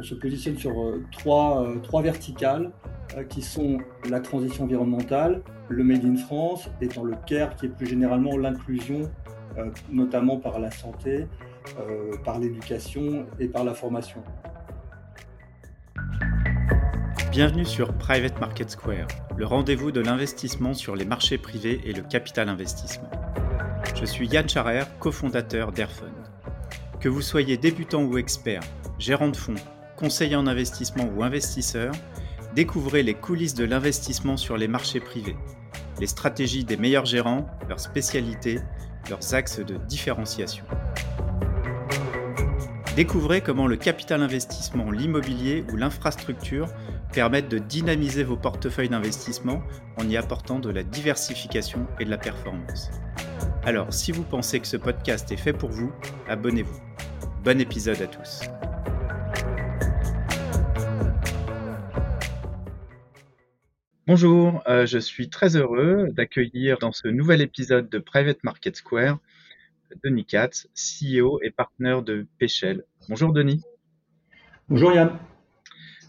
on se positionne sur trois, trois verticales qui sont la transition environnementale, le Made in France et dans le CARE qui est plus généralement l'inclusion, notamment par la santé, par l'éducation et par la formation. Bienvenue sur Private Market Square, le rendez-vous de l'investissement sur les marchés privés et le capital investissement. Je suis Yann Charer, cofondateur d'Airfund. Que vous soyez débutant ou expert, gérant de fonds, conseiller en investissement ou investisseur, découvrez les coulisses de l'investissement sur les marchés privés, les stratégies des meilleurs gérants, leurs spécialités, leurs axes de différenciation. Découvrez comment le capital investissement, l'immobilier ou l'infrastructure permettent de dynamiser vos portefeuilles d'investissement en y apportant de la diversification et de la performance. Alors, si vous pensez que ce podcast est fait pour vous, abonnez-vous. Bon épisode à tous. Bonjour, euh, je suis très heureux d'accueillir dans ce nouvel épisode de Private Market Square Denis Katz, CEO et partenaire de Péchel. Bonjour Denis. Bonjour Yann.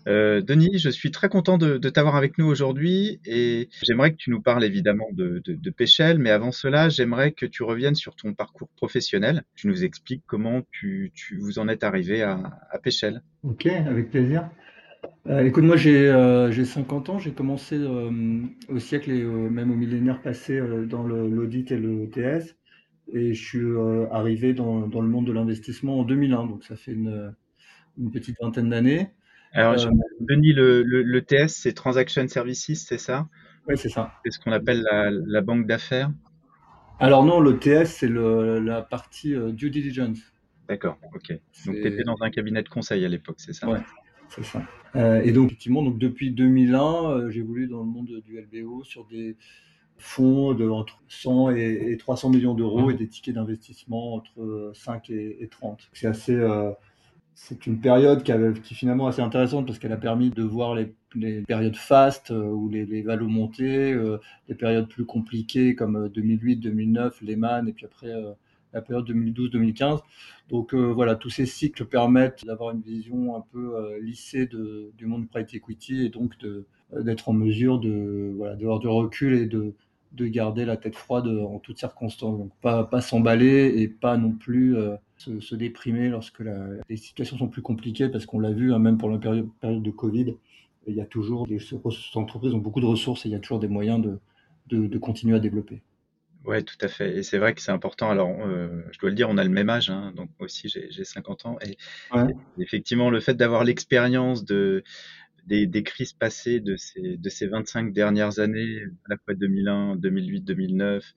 Euh, Denis, je suis très content de, t'avoir avec nous aujourd'hui et j'aimerais que tu nous parles évidemment de, de, Péchel, mais avant cela, j'aimerais que tu reviennes sur ton parcours professionnel. Tu nous expliques comment tu, vous en êtes arrivé à, à Péchel. Ok, avec plaisir. Euh, écoute, moi j'ai 50 euh, ans, j'ai commencé au siècle et même au millénaire passé dans l'audit et le TS. Et je suis euh, arrivé dans, dans, le monde de l'investissement en 2001, donc ça fait une, une petite vingtaine d'années. Alors, euh, Denis, le, le, le, TS, c'est Transaction Services, c'est ça? Oui, c'est ça. C'est ce qu'on appelle la, la banque d'affaires? Alors non, le TS, c'est la partie euh, due diligence. D'accord, ok. Donc, tu étais dans un cabinet de conseil à l'époque, c'est ça? Oui, c'est ça. Euh, et donc, effectivement, donc, depuis 2001, j'ai voulu dans le monde du LBO sur des fonds de entre 100 et, 300 millions d'euros et des tickets d'investissement entre 5 et, 30. C'est assez, euh, c'est une période qui, est finalement assez intéressante parce qu'elle a permis de voir les, périodes fastes euh, où les, les valos montaient, euh, les périodes plus compliquées comme 2008, 2009, Lehman et puis après la période 2012-2015. Donc voilà, tous ces cycles permettent d'avoir une vision un peu lissée de, du monde private equity et donc d'être en mesure de d'avoir du recul et de de garder la tête froide en toutes circonstances. Donc pas, pas s'emballer et pas non plus euh, se, déprimer lorsque les situations sont plus compliquées, parce qu'on l'a vu, hein, même pendant la période, de Covid, il y a toujours des entreprises ont beaucoup de ressources et il y a toujours des moyens de, continuer à développer. Ouais, tout à fait. Et c'est vrai que c'est important. Alors, euh, je dois le dire, on a le même âge, hein, donc moi aussi j'ai 50 ans. Et, et effectivement, le fait d'avoir l'expérience de des, des, crises passées de ces, de ces 25 dernières années, à la fois 2001, 2008, 2009.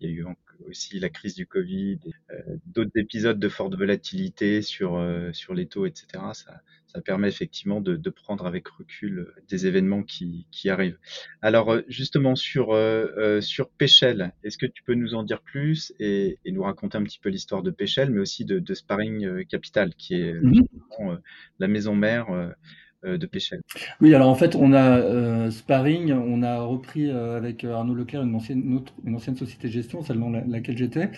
Il y a eu aussi la crise du Covid, euh, d'autres épisodes de forte volatilité sur, euh, sur les taux, etc. Ça, ça permet effectivement de, de, prendre avec recul euh, des événements qui, qui arrivent. Alors justement sur, euh, sur Péchel, est-ce que tu peux nous en dire plus et, et nous raconter un petit peu l'histoire de Péchel, mais aussi de, de Sparring Capital, qui est mmh la maison mère de Péchel. Oui, alors en fait, on a euh, Sparring, on a repris euh, avec Arnaud Leclerc une ancienne, société de gestion, celle dans laquelle j'étais.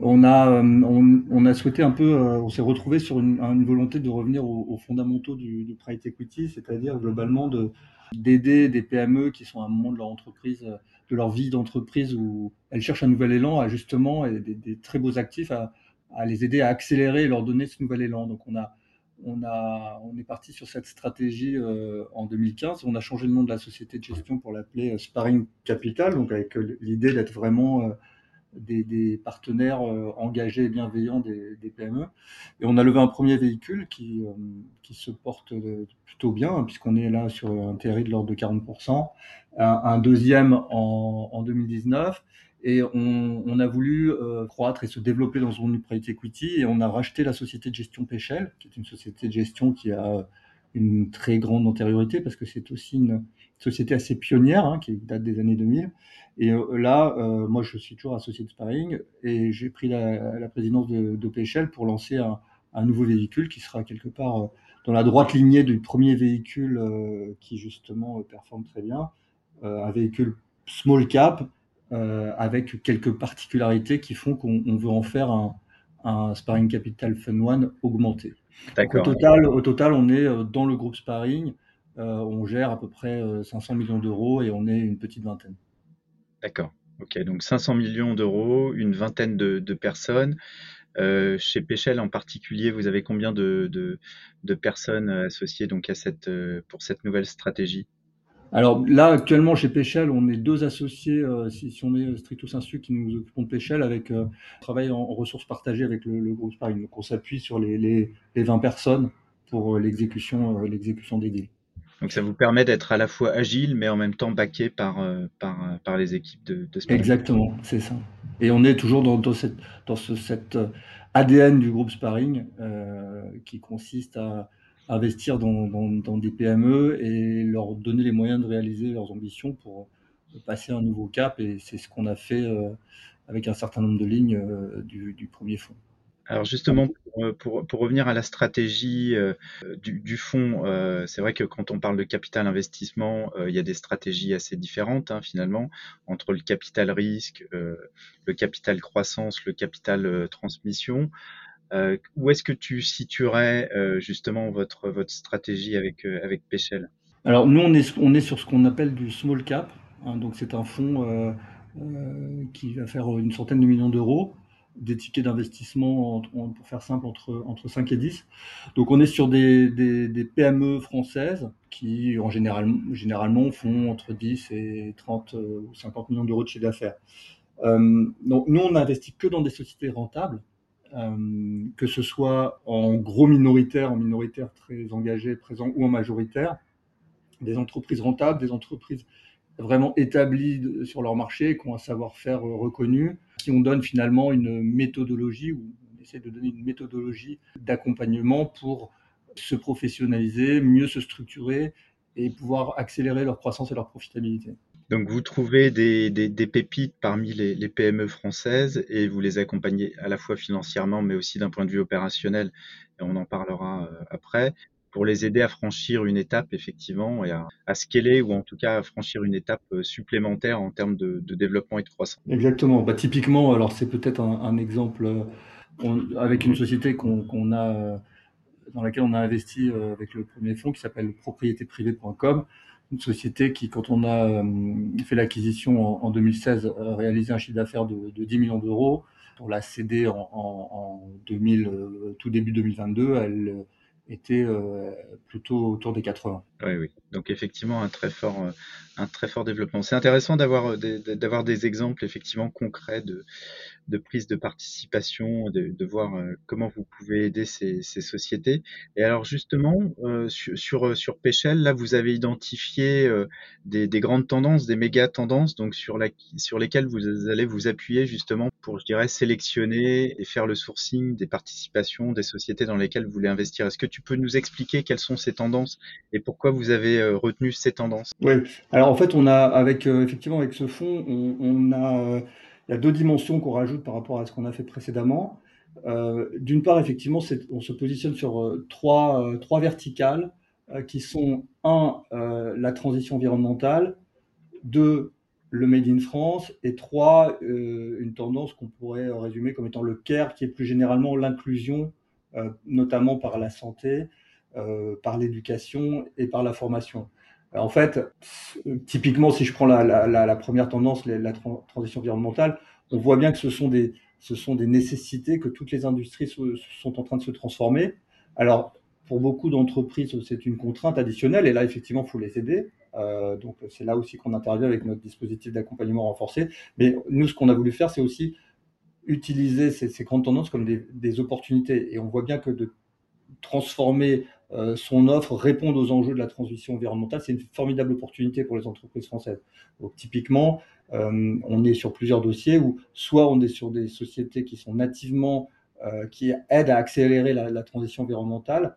On a, on, a souhaité un peu, on s'est retrouvé sur une, volonté de revenir aux, fondamentaux du, du, private equity, c'est-à-dire globalement de d'aider des PME qui sont à un moment de leur entreprise, de leur vie d'entreprise où elles cherchent un nouvel élan, à justement, et des, des très beaux actifs, à, à les aider à accélérer et leur donner ce nouvel élan. Donc on a on, a, on est parti sur cette stratégie euh, en 2015. On a changé le nom de la société de gestion pour l'appeler euh, Sparring Capital, donc avec euh, l'idée d'être vraiment des, partenaires engagés et bienveillants des, PME. Et on a levé un premier véhicule qui, qui se porte plutôt bien, hein, puisqu'on est là sur un TRI de l'ordre de 40%, un, deuxième en, en 2019 et on, on, a voulu euh, croître et se développer dans une private equity et on a racheté la société de gestion Péchel, qui est une société de gestion qui a une très grande antériorité parce que c'est aussi une société assez pionnière hein, qui date des années 2000. Et euh, là, euh, moi, je suis toujours associé de Sparring et j'ai pris la, la, présidence de, de Péchel pour lancer un, un, nouveau véhicule qui sera quelque part dans la droite lignée du premier véhicule qui justement performe très bien, un véhicule small cap euh, avec quelques particularités qui font qu'on veut en faire un, un Sparring Capital Fund One augmenté. Au total, au total, on est dans le groupe Sparring, on gère à peu près 500 millions d'euros et on est une petite vingtaine. D'accord. Ok, donc 500 millions d'euros, une vingtaine de, personnes. Euh, chez Péchel en particulier, vous avez combien de, personnes associées donc à cette, euh, pour cette nouvelle stratégie? Alors là, actuellement, chez Péchel, on est deux associés, euh, si, on est stricto sensu, qui nous occupons de Péchel, avec euh, travail en, ressources partagées avec le, groupe Sparring. Donc on s'appuie sur les, les, 20 personnes pour l'exécution l'exécution des deals. Donc ça vous permet d'être à la fois agile, mais en même temps backé par, euh, par, par les équipes de, de Sparring. Exactement, c'est ça. Et on est toujours dans, dans, cette, dans ce, cette euh, ADN du groupe Sparring euh, qui consiste à investir dans, dans, des PME et leur donner les moyens de réaliser leurs ambitions pour passer un nouveau cap. Et c'est ce qu'on a fait euh, avec un certain nombre de lignes euh, du, du premier fonds. Alors justement, euh, pour, pour, revenir à la stratégie euh, du, du, fonds, euh, c'est vrai que quand on parle de capital investissement, il y a des stratégies assez différentes hein, finalement entre le capital risque, le capital croissance, le capital transmission. Où est-ce que tu situerais justement votre, votre stratégie avec, avec Péchel Alors nous, on est, on est sur ce qu'on appelle du small cap. Hein, donc c'est un fonds qui va faire une centaine de millions d'euros des tickets d'investissement, pour faire simple, entre, entre 5 et 10. Donc on est sur des, des, PME françaises qui, en général, généralement, font entre 10 et 30 euh, ou 50 millions d'euros de chiffre d'affaires. Euh, donc nous, on n'investit que dans des sociétés rentables, euh, que ce soit en gros minoritaire, en minoritaire très engagé, présent ou en majoritaire, des entreprises rentables, des entreprises vraiment établis sur leur marché, qui ont un savoir-faire euh, reconnu, qui on donne finalement une méthodologie, ou on essaie de donner une méthodologie d'accompagnement pour se professionnaliser, mieux se structurer et pouvoir accélérer leur croissance et leur profitabilité. Donc vous trouvez des, pépites parmi les, PME françaises et vous les accompagnez à la fois financièrement mais aussi d'un point de vue opérationnel, et on en parlera euh, après, pour les aider à franchir une étape effectivement et à, à scaler ou en tout cas à franchir une étape euh, supplémentaire en termes de, développement et de croissance. Exactement. Bah, typiquement, alors c'est peut-être un, exemple euh, avec une société qu'on a dans laquelle on a investi avec le premier fonds qui s'appelle propriétéprivée.com, une société qui, quand on a fait l'acquisition en, en, 2016, réalisé un chiffre d'affaires de, de 10 millions d'euros. On l'a cédé en, en, en 2000, tout début 2022. Elle était euh, plutôt autour des 80. Oui, oui. Donc effectivement un très fort, euh, un très fort développement. C'est intéressant d'avoir euh, des, d'avoir des exemples effectivement concrets de, de prise de participation, de, de voir comment vous pouvez aider ces, ces sociétés. Et alors justement sur, sur sur Péchel, là vous avez identifié des, des, grandes tendances, des méga tendances, donc sur la sur lesquelles vous allez vous appuyer justement pour je dirais sélectionner et faire le sourcing des participations des sociétés dans lesquelles vous voulez investir. Est-ce que tu peux nous expliquer quelles sont ces tendances et pourquoi vous avez euh, retenu ces tendances? Oui, alors en fait, on a, avec, euh, effectivement, avec ce fonds, on, a, euh, il y a deux dimensions qu'on rajoute par rapport à ce qu'on a fait précédemment. D'une part, effectivement, on se positionne sur trois, trois verticales qui sont un, la transition environnementale, deux, le Made in France, et trois, une tendance qu'on pourrait résumer comme étant le CARE, qui est plus généralement l'inclusion notamment par la santé, par l'éducation et par la formation. En fait, typiquement, si je prends la, première tendance, la transition environnementale, on voit bien que ce sont des, nécessités, que toutes les industries sont en train de se transformer. Alors, pour beaucoup d'entreprises, c'est une contrainte additionnelle, et là, effectivement, il faut les aider. Euh, donc, c'est là aussi qu'on intervient avec notre dispositif d'accompagnement renforcé. Mais nous, ce qu'on a voulu faire, c'est aussi utiliser ces, grandes tendances comme des, opportunités. Et on voit bien que de transformer euh, son offre, répondre aux enjeux de la transition environnementale, c'est une formidable opportunité pour les entreprises françaises. Donc typiquement, euh, on est sur plusieurs dossiers où soit on est sur des sociétés qui sont nativement, euh, qui aident à accélérer la, transition environnementale,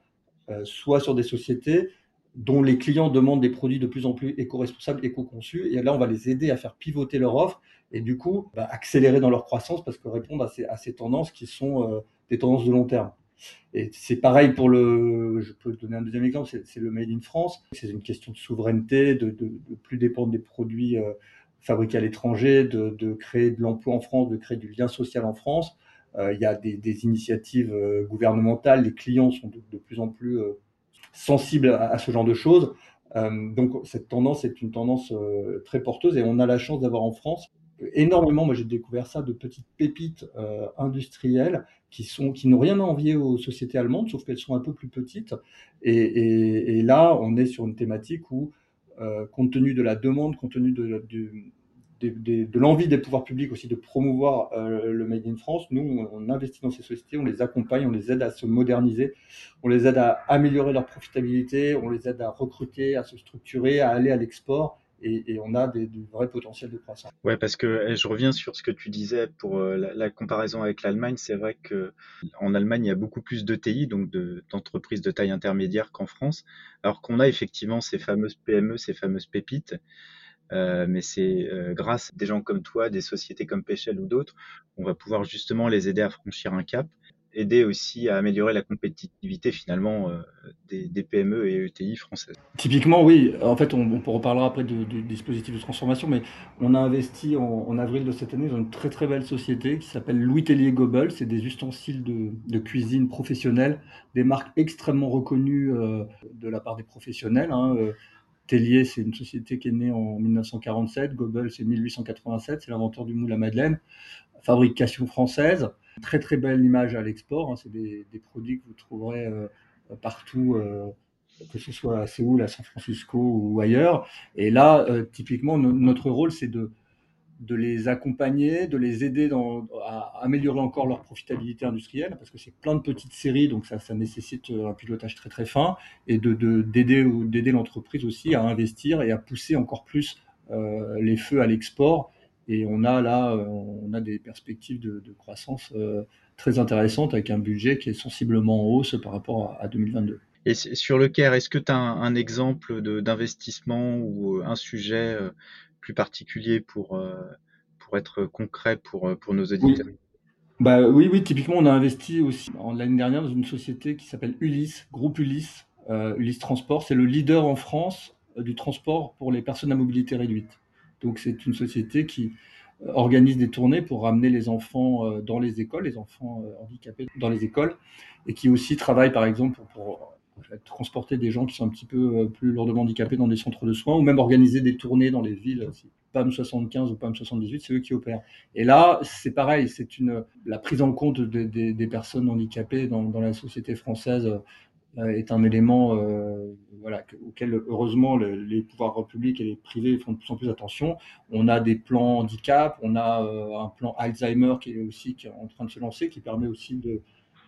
soit sur des sociétés dont les clients demandent des produits de plus en plus éco-responsables, éco-conçus. Et là, on va les aider à faire pivoter leur offre et du coup, bah, accélérer dans leur croissance parce que répondre à ces, tendances qui sont des tendances de long terme. Et c'est pareil pour le, je peux donner un deuxième exemple, c'est le Made in France. C'est une question de souveraineté, de, de, plus dépendre des produits euh, fabriqués à l'étranger, de, de, créer de l'emploi en France, de créer du lien social en France. il y a des, initiatives gouvernementales, les clients sont de, plus en plus sensibles à, ce genre de choses. donc cette tendance est une tendance très porteuse et on a la chance d'avoir en France énormément, moi j'ai découvert ça, de petites pépites industrielles qui sont qui n'ont rien à envier aux sociétés allemandes, sauf qu'elles sont un peu plus petites. Et, là, on est sur une thématique où, euh, compte tenu de la demande, compte tenu de, de, l'envie des pouvoirs publics aussi de promouvoir euh, le Made in France, nous, on, investit dans ces sociétés, on les accompagne, on les aide à se moderniser, on les aide à améliorer leur profitabilité, on les aide à recruter, à se structurer, à aller à l'export et, on a des, du vrai potentiel de croissance. Ouais, parce que eh, je reviens sur ce que tu disais pour euh, la, comparaison avec l'Allemagne. C'est vrai que en Allemagne, il y a beaucoup plus d'ETI, donc d'entreprises de, taille intermédiaire qu'en France, alors qu'on a effectivement ces fameuses PME, ces fameuses pépites. Euh, mais c'est euh, grâce à des gens comme toi, des sociétés comme Pechel ou d'autres, on va pouvoir justement les aider à franchir un cap aider aussi à améliorer la compétitivité finalement euh, des, PME et ETI françaises. Typiquement, oui. En fait, on, on reparlera après du, dispositif de transformation, mais on a investi en, avril de cette année dans une très très belle société qui s'appelle Louis Tellier Gobel. C'est des ustensiles de, cuisine professionnels, des marques extrêmement reconnues euh, de la part des professionnels. Hein. Euh, Tellier, c'est une société qui est née en 1947. Gobel, c'est 1887. C'est l'inventeur du moule à Madeleine. Fabrication française. Très très belle image à l'export. Hein. C'est des, produits que vous trouverez euh, partout, euh, que ce soit à Séoul, à San Francisco ou ailleurs. Et là, euh, typiquement, notre rôle, c'est de, de les accompagner, de les aider à améliorer encore leur profitabilité industrielle, parce que c'est plein de petites séries, donc ça, nécessite un pilotage très très fin, et de d'aider d'aider l'entreprise aussi à investir et à pousser encore plus les feux à l'export et on a là, euh, on a des perspectives de, croissance euh, très intéressantes avec un budget qui est sensiblement en hausse par rapport à, 2022. Et sur le CARE, est-ce que tu as un, exemple d'investissement ou euh, un sujet plus particulier pour, pour être concret pour, pour nos auditeurs oui. Bah, oui, oui, typiquement, on a investi aussi l'année dernière dans une société qui s'appelle Ulysse, groupe Ulysse, Ulysse Transport. C'est le leader en France du transport pour les personnes à mobilité réduite. Donc c'est une société qui euh, organise des tournées pour ramener les enfants euh, dans les écoles, les enfants euh, handicapés dans les écoles, et qui aussi travaille par exemple pour, transporter des gens qui sont un petit peu plus lourdement handicapés dans des centres de soins, ou même organiser des tournées dans les villes. PAM 75 ou PAM 78, c'est eux qui opèrent. Et là, c'est pareil, c'est une la prise en compte des personnes handicapées dans, la société française euh, est un élément euh, auquel heureusement les pouvoirs publics et les privés font de plus en plus attention. On a des plans handicap, on a euh, un plan Alzheimer qui est aussi qui est en train de se lancer, qui permet aussi de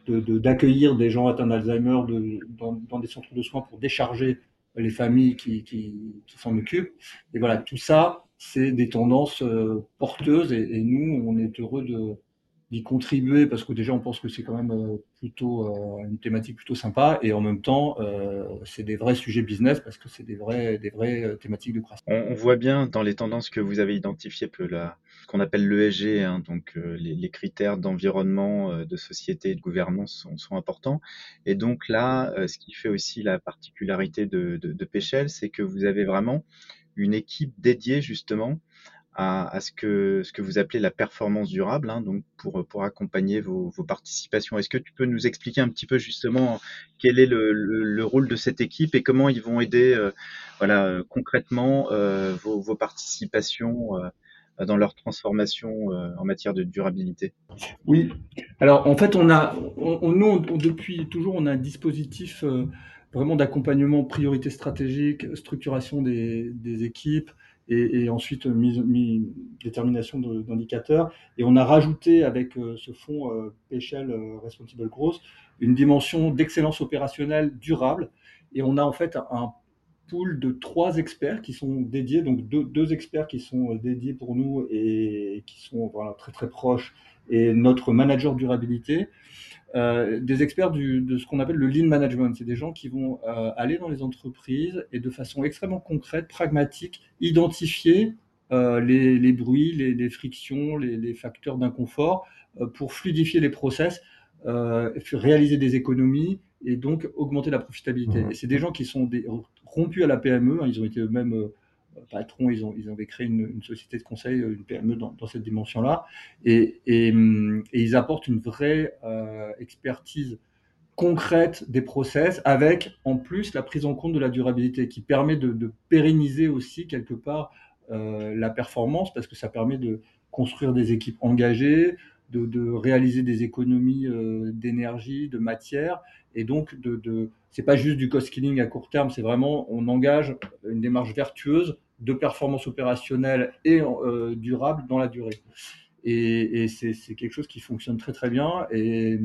d'accueillir des gens atteints d'Alzheimer de, dans, dans, des centres de soins pour décharger les familles qui, qui, qui s'en occupent. Et voilà, tout ça, c'est des tendances porteuses et, et, nous, on est heureux de, d'y contribuer parce que déjà on pense que c'est quand même euh, plutôt euh, une thématique plutôt sympa et en même temps euh, c'est des vrais sujets business parce que c'est des vrais des vraies thématiques de croissance. On, voit bien dans les tendances que vous avez identifiées que la ce qu'on appelle l'ESG, hein, donc les, critères d'environnement, de société et de gouvernance sont, importants. Et donc là, ce qui fait aussi la particularité de, de, c'est que vous avez vraiment une équipe dédiée justement à, ce, que, ce que vous appelez la performance durable, hein, donc pour, pour accompagner vos, vos participations. Est-ce que tu peux nous expliquer un petit peu justement quel est le, le, rôle de cette équipe et comment ils vont aider euh, voilà, concrètement euh, vos, vos, participations euh, dans leur transformation en matière de durabilité? Oui, alors en fait, on a, on, nous, depuis toujours, on a un dispositif vraiment d'accompagnement priorité stratégique, structuration des, des équipes, et, ensuite mise, détermination d'indicateurs. Et on a rajouté avec euh, ce fonds euh, euh, Responsible Growth une dimension d'excellence opérationnelle durable. Et on a en fait un pool de trois experts qui sont dédiés, donc deux, experts qui sont dédiés pour nous et qui sont très très proches, et notre manager durabilité. Euh, des experts du, de ce qu'on appelle le lean management. C'est des gens qui vont euh, aller dans les entreprises et de façon extrêmement concrète, pragmatique, identifier euh, les, les, bruits, les, les frictions, les, les facteurs d'inconfort pour fluidifier les process, réaliser des économies et donc augmenter la profitabilité. Mmh. Et c'est des gens qui sont des, rompus à la PME, hein, ils ont été eux-mêmes patron, ils, ont, ils avaient créé une, société de conseil, une PME dans, cette dimension-là. Et, et, ils apportent une vraie expertise concrète des process avec en plus la prise en compte de la durabilité qui permet de, pérenniser aussi quelque part la performance parce que ça permet de construire des équipes engagées, de, réaliser des économies d'énergie, de matière et donc de, de c'est pas juste du cost killing à court terme, c'est vraiment on engage une démarche vertueuse de performance opérationnelle et euh, durable dans la durée. Et, c'est quelque chose qui fonctionne très très bien et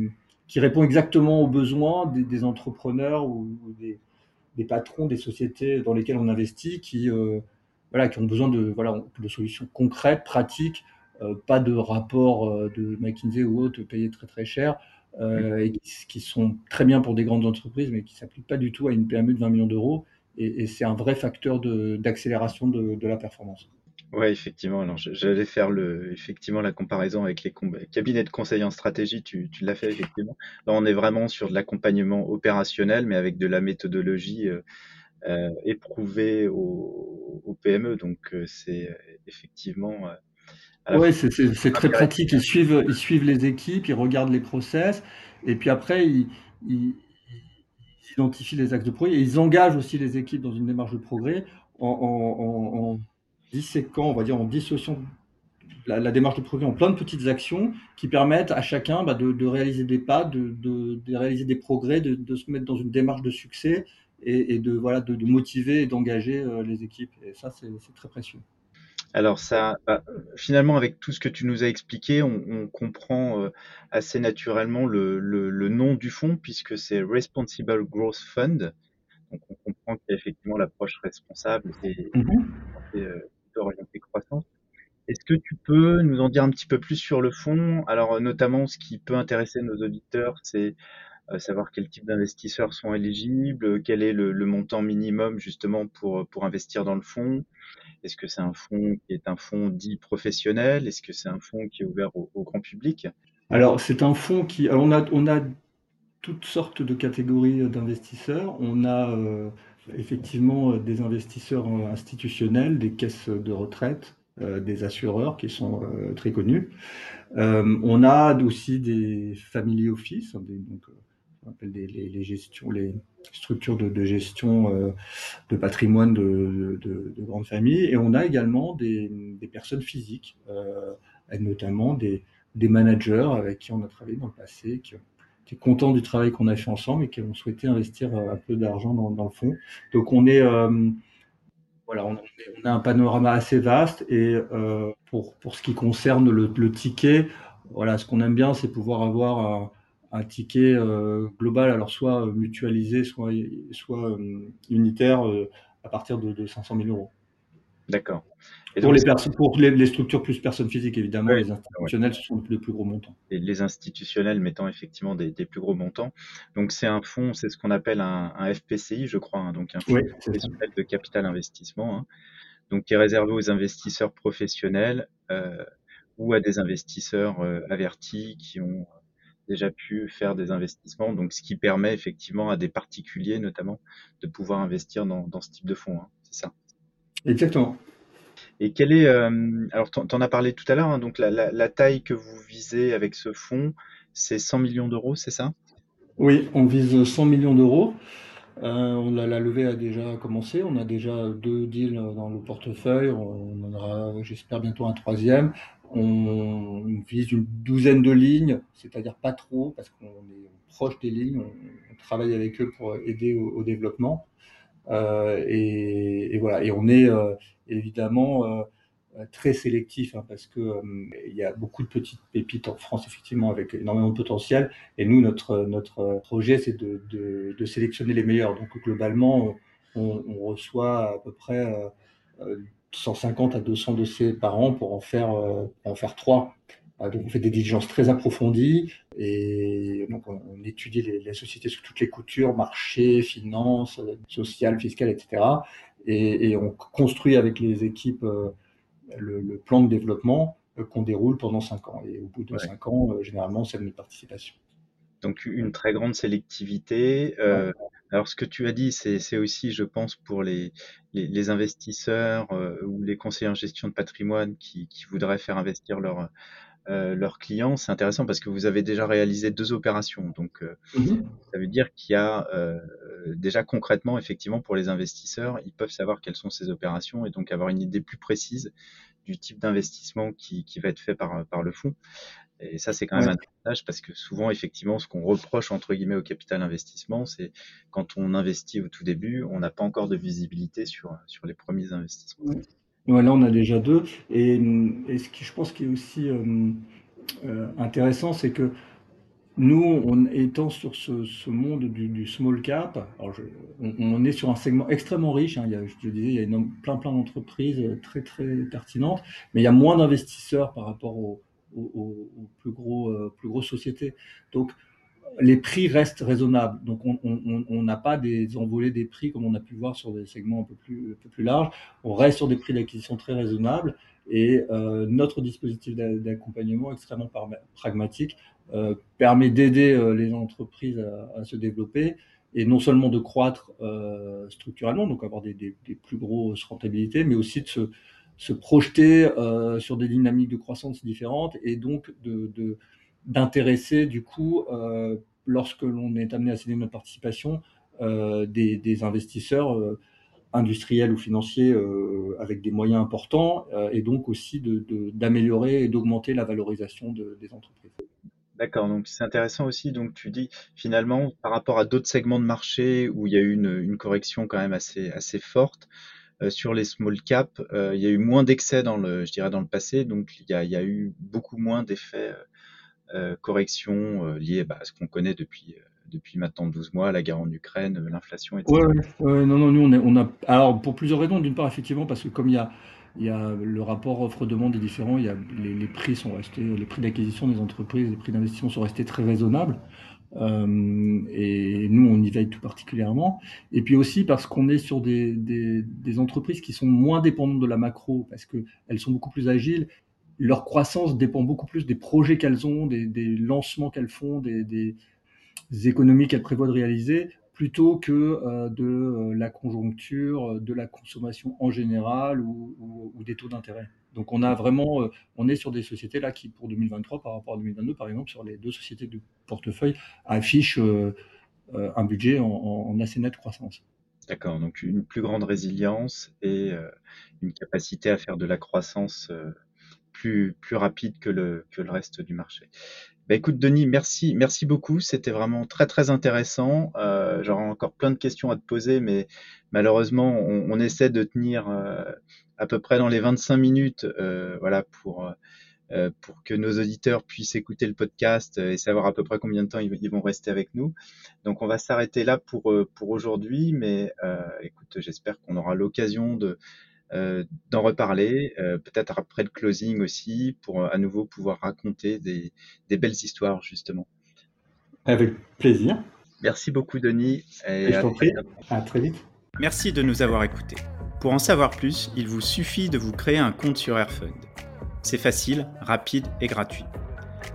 qui répond exactement aux besoins des, entrepreneurs ou, des, patrons des sociétés dans lesquelles on investit qui, euh, voilà, qui ont besoin de, voilà, de solutions concrètes, pratiques, euh, pas de rapports de McKinsey ou autres payés très très cher, et qui, sont très bien pour des grandes entreprises, mais qui ne s'appliquent pas du tout à une PME de 20 millions d'euros et, c'est un vrai facteur d'accélération de, la performance. Oui, effectivement. Alors, j'allais faire le, effectivement la comparaison avec les cabinets de conseil en stratégie. Tu, l'as fait effectivement. Là, on est vraiment sur de l'accompagnement opérationnel, mais avec de la méthodologie euh, euh éprouvée au, PME. Donc, euh, c'est effectivement. Oui, c'est très pratique. Ils suivent, ils suivent les équipes, ils regardent les process, et puis après, ils identifient les axes de progrès et ils engagent aussi les équipes dans une démarche de progrès en, en, disséquant, on va dire, en dissociant la, démarche de progrès en plein de petites actions qui permettent à chacun bah, de, réaliser des pas, de, de, réaliser des progrès, de, se mettre dans une démarche de succès et, de, voilà, de, motiver et d'engager euh, les équipes. Et ça, c'est très précieux. Alors ça, bah, finalement, avec tout ce que tu nous as expliqué, on, comprend euh, assez naturellement le, nom du fonds puisque c'est Responsible Growth Fund. Donc on comprend qu'il y a effectivement l'approche responsable et, mmh euh, orientée croissance. Est-ce que tu peux nous en dire un petit peu plus sur le fonds Alors notamment, ce qui peut intéresser nos auditeurs, c'est euh, savoir quel type d'investisseurs sont éligibles, quel est le, montant minimum justement pour, pour investir dans le fonds, est-ce que c'est un fonds qui est un fonds dit professionnel? Est-ce que c'est un fonds qui est ouvert au, grand public? Alors, c'est un fonds qui. on, a, on a toutes sortes de catégories d'investisseurs. On a euh, effectivement euh, des investisseurs euh, institutionnels, des caisses de retraite, des assureurs qui sont très connus. on a aussi des family office, des, appelle les, gestions, les structures de, gestion euh, de patrimoine de, grandes familles. Et on a également des, personnes physiques, euh, notamment des, managers avec qui on a travaillé dans le passé, qui étaient contents du travail qu'on a fait ensemble et qui ont souhaité investir euh, un peu d'argent dans, le fond. Donc on est voilà, on, a un panorama assez vaste et pour, pour ce qui concerne le, le ticket, voilà, ce qu'on aime bien, c'est pouvoir avoir un ticket euh, global, alors soit mutualisé, soit, soit euh, unitaire euh, à partir de, 500 000 euros. D'accord. Pour, les, pour les, structures plus personnes physiques, évidemment, les institutionnels, ce sont les plus gros montants. Et les institutionnels mettant effectivement des, plus gros montants. Donc, c'est un fonds, c'est ce qu'on appelle un, FPCI, je crois, hein, donc un fonds de capital investissement, hein. donc qui est réservé aux investisseurs professionnels ou à des investisseurs avertis qui ont déjà pu faire des investissements, donc ce qui permet effectivement à des particuliers notamment de pouvoir investir dans, dans ce type de fonds. Hein, c'est ça. Exactement. Et quelle est, euh, alors tu en as parlé tout à l'heure, hein, donc la, la, taille que vous visez avec ce fonds, c'est 100 millions d'euros, c'est ça? Oui, on vise 100 millions d'euros. Euh, la, levée a déjà commencé. On a déjà deux deals dans le portefeuille. On en aura, j'espère, bientôt un troisième. On vise une douzaine de lignes, c'est-à-dire pas trop, parce qu'on est proche des lignes. On, travaille avec eux pour aider au, développement. Euh, et, voilà. Et on est euh, évidemment très sélectif hein, parce que il y a beaucoup de petites pépites en France effectivement avec énormément de potentiel. Et nous notre notre projet c'est de, de, sélectionner les meilleurs. Donc globalement on, reçoit à peu près 150 à 200 dossiers par an pour en faire en faire trois. Donc on fait des diligences très approfondies. Et donc on, étudie les, sociétés sous toutes les coutures, marché, finance, social, fiscal, etc. Et, et, on construit avec les équipes le, plan de développement euh, qu'on déroule pendant 5 ans. Et au bout de 5 ans, euh, généralement, c'est une participation. Donc une très grande sélectivité. Euh, Alors, ce que tu as dit, c'est aussi, je pense, pour les, les, investisseurs euh, ou les conseillers en gestion de patrimoine qui, qui voudraient faire investir leur, euh, leurs clients, c'est intéressant parce que vous avez déjà réalisé deux opérations. Donc, euh, mmh ça veut dire qu'il y a euh, déjà concrètement, effectivement, pour les investisseurs, ils peuvent savoir quelles sont ces opérations et donc avoir une idée plus précise du type d'investissement qui, qui, va être fait par, par le fonds. Et ça, c'est quand même un avantage parce que souvent, effectivement, ce qu'on reproche entre guillemets au capital investissement, c'est quand on investit au tout début, on n'a pas encore de visibilité sur, sur les premiers investissements. Ouais, là, on a déjà deux. Et, ce qui, je pense, qui est aussi euh, euh, intéressant, c'est que nous, on, étant sur ce, monde du, small cap, on, est sur un segment extrêmement riche. Hein. il y a, je te disais, il y a plein plein d'entreprises très très pertinentes, mais il y a moins d'investisseurs par rapport aux, plus gros euh, grosses sociétés. Donc les prix restent raisonnables. Donc, on n'a pas des envolées des prix comme on a pu voir sur des segments un peu plus, larges. On reste sur des prix d'acquisition très raisonnables et euh, notre dispositif d'accompagnement extrêmement pragmatique euh, permet d'aider les entreprises à, se développer et non seulement de croître structurellement, donc avoir des, plus grosses rentabilités, mais aussi de se, se projeter sur des dynamiques de croissance différentes et donc de, de d'intéresser du coup, euh, lorsque l'on est amené à céder notre participation, euh, des, investisseurs euh, industriels ou financiers avec des moyens importants et donc aussi d'améliorer et d'augmenter la valorisation des entreprises. D'accord, donc c'est intéressant aussi. Donc tu dis finalement par rapport à d'autres segments de marché où il y a eu une, correction quand même assez, assez forte, sur les small cap, il y a eu moins d'excès dans le, je dirais dans le passé, donc il y a, il y a eu beaucoup moins d'effets euh, correction euh, liée bah, à ce qu'on connaît depuis euh, depuis maintenant 12 mois, la guerre en Ukraine, l'inflation, etc. Non, non, nous, on, est, on a. Alors, pour plusieurs raisons. D'une part, effectivement, parce que comme il y a, il y a le rapport offre-demande est différent, il y a, les, prix sont restés, les prix d'acquisition des entreprises, les prix d'investissement sont restés très raisonnables. Et nous, on y veille tout particulièrement. Et puis aussi parce qu'on est sur des, entreprises qui sont moins dépendantes de la macro, parce qu'elles sont beaucoup plus agiles leur croissance dépend beaucoup plus des projets qu'elles ont, des, lancements qu'elles font, des, économies qu'elles prévoient de réaliser, plutôt que euh, de euh, la conjoncture, de la consommation en général ou, des taux d'intérêt. Donc on a vraiment, euh, on est sur des sociétés là qui pour 2023 par rapport à 2022 par exemple sur les deux sociétés du portefeuille affichent un budget en, assez nette croissance. D'accord, donc une plus grande résilience et une capacité à faire de la croissance plus, plus rapide que le reste du marché. Bah, écoute, Denis, merci, merci beaucoup. C'était vraiment très, très intéressant. Euh, J'aurai encore plein de questions à te poser, mais malheureusement, on, essaie de tenir euh, à peu près dans les 25 minutes, euh, voilà, pour, euh, pour que nos auditeurs puissent écouter le podcast et savoir à peu près combien de temps ils, ils vont rester avec nous. Donc, on va s'arrêter là pour, pour aujourd'hui, mais écoute, j'espère qu'on aura l'occasion de euh, d'en reparler, euh, peut-être après le closing aussi, pour euh, à nouveau pouvoir raconter des, belles histoires, justement. Avec plaisir. Merci beaucoup, Denis. Et je t'en prie. À très vite. Merci de nous avoir écoutés. Pour en savoir plus, il vous suffit de vous créer un compte sur Airfund. C'est facile, rapide et gratuit.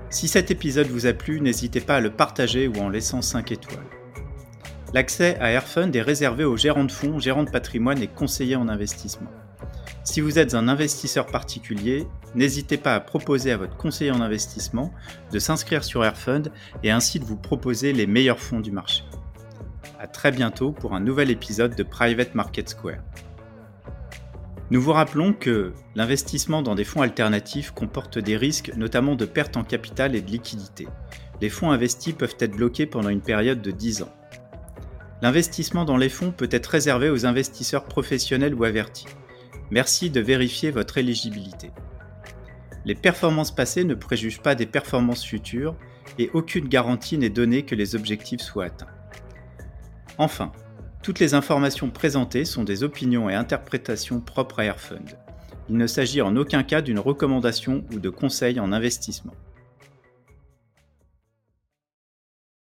Si cet épisode vous a plu, n'hésitez pas à le partager ou en laissant 5 étoiles. L'accès à Airfund est réservé aux gérants de fonds, gérants de patrimoine et conseillers en investissement. Si vous êtes un investisseur particulier, n'hésitez pas à proposer à votre conseiller en investissement de s'inscrire sur Airfund et ainsi de vous proposer les meilleurs fonds du marché. A très bientôt pour un nouvel épisode de Private Market Square. Nous vous rappelons que l'investissement dans des fonds alternatifs comporte des risques notamment de perte en capital et de liquidité. Les fonds investis peuvent être bloqués pendant une période de 10 ans. L'investissement dans les fonds peut être réservé aux investisseurs professionnels ou avertis. Merci de vérifier votre éligibilité. Les performances passées ne préjugent pas des performances futures et aucune garantie n'est donnée que les objectifs soient atteints. Enfin, toutes les informations présentées sont des opinions et interprétations propres à Airfund. Il ne s'agit en aucun cas d'une recommandation ou de conseil en investissement.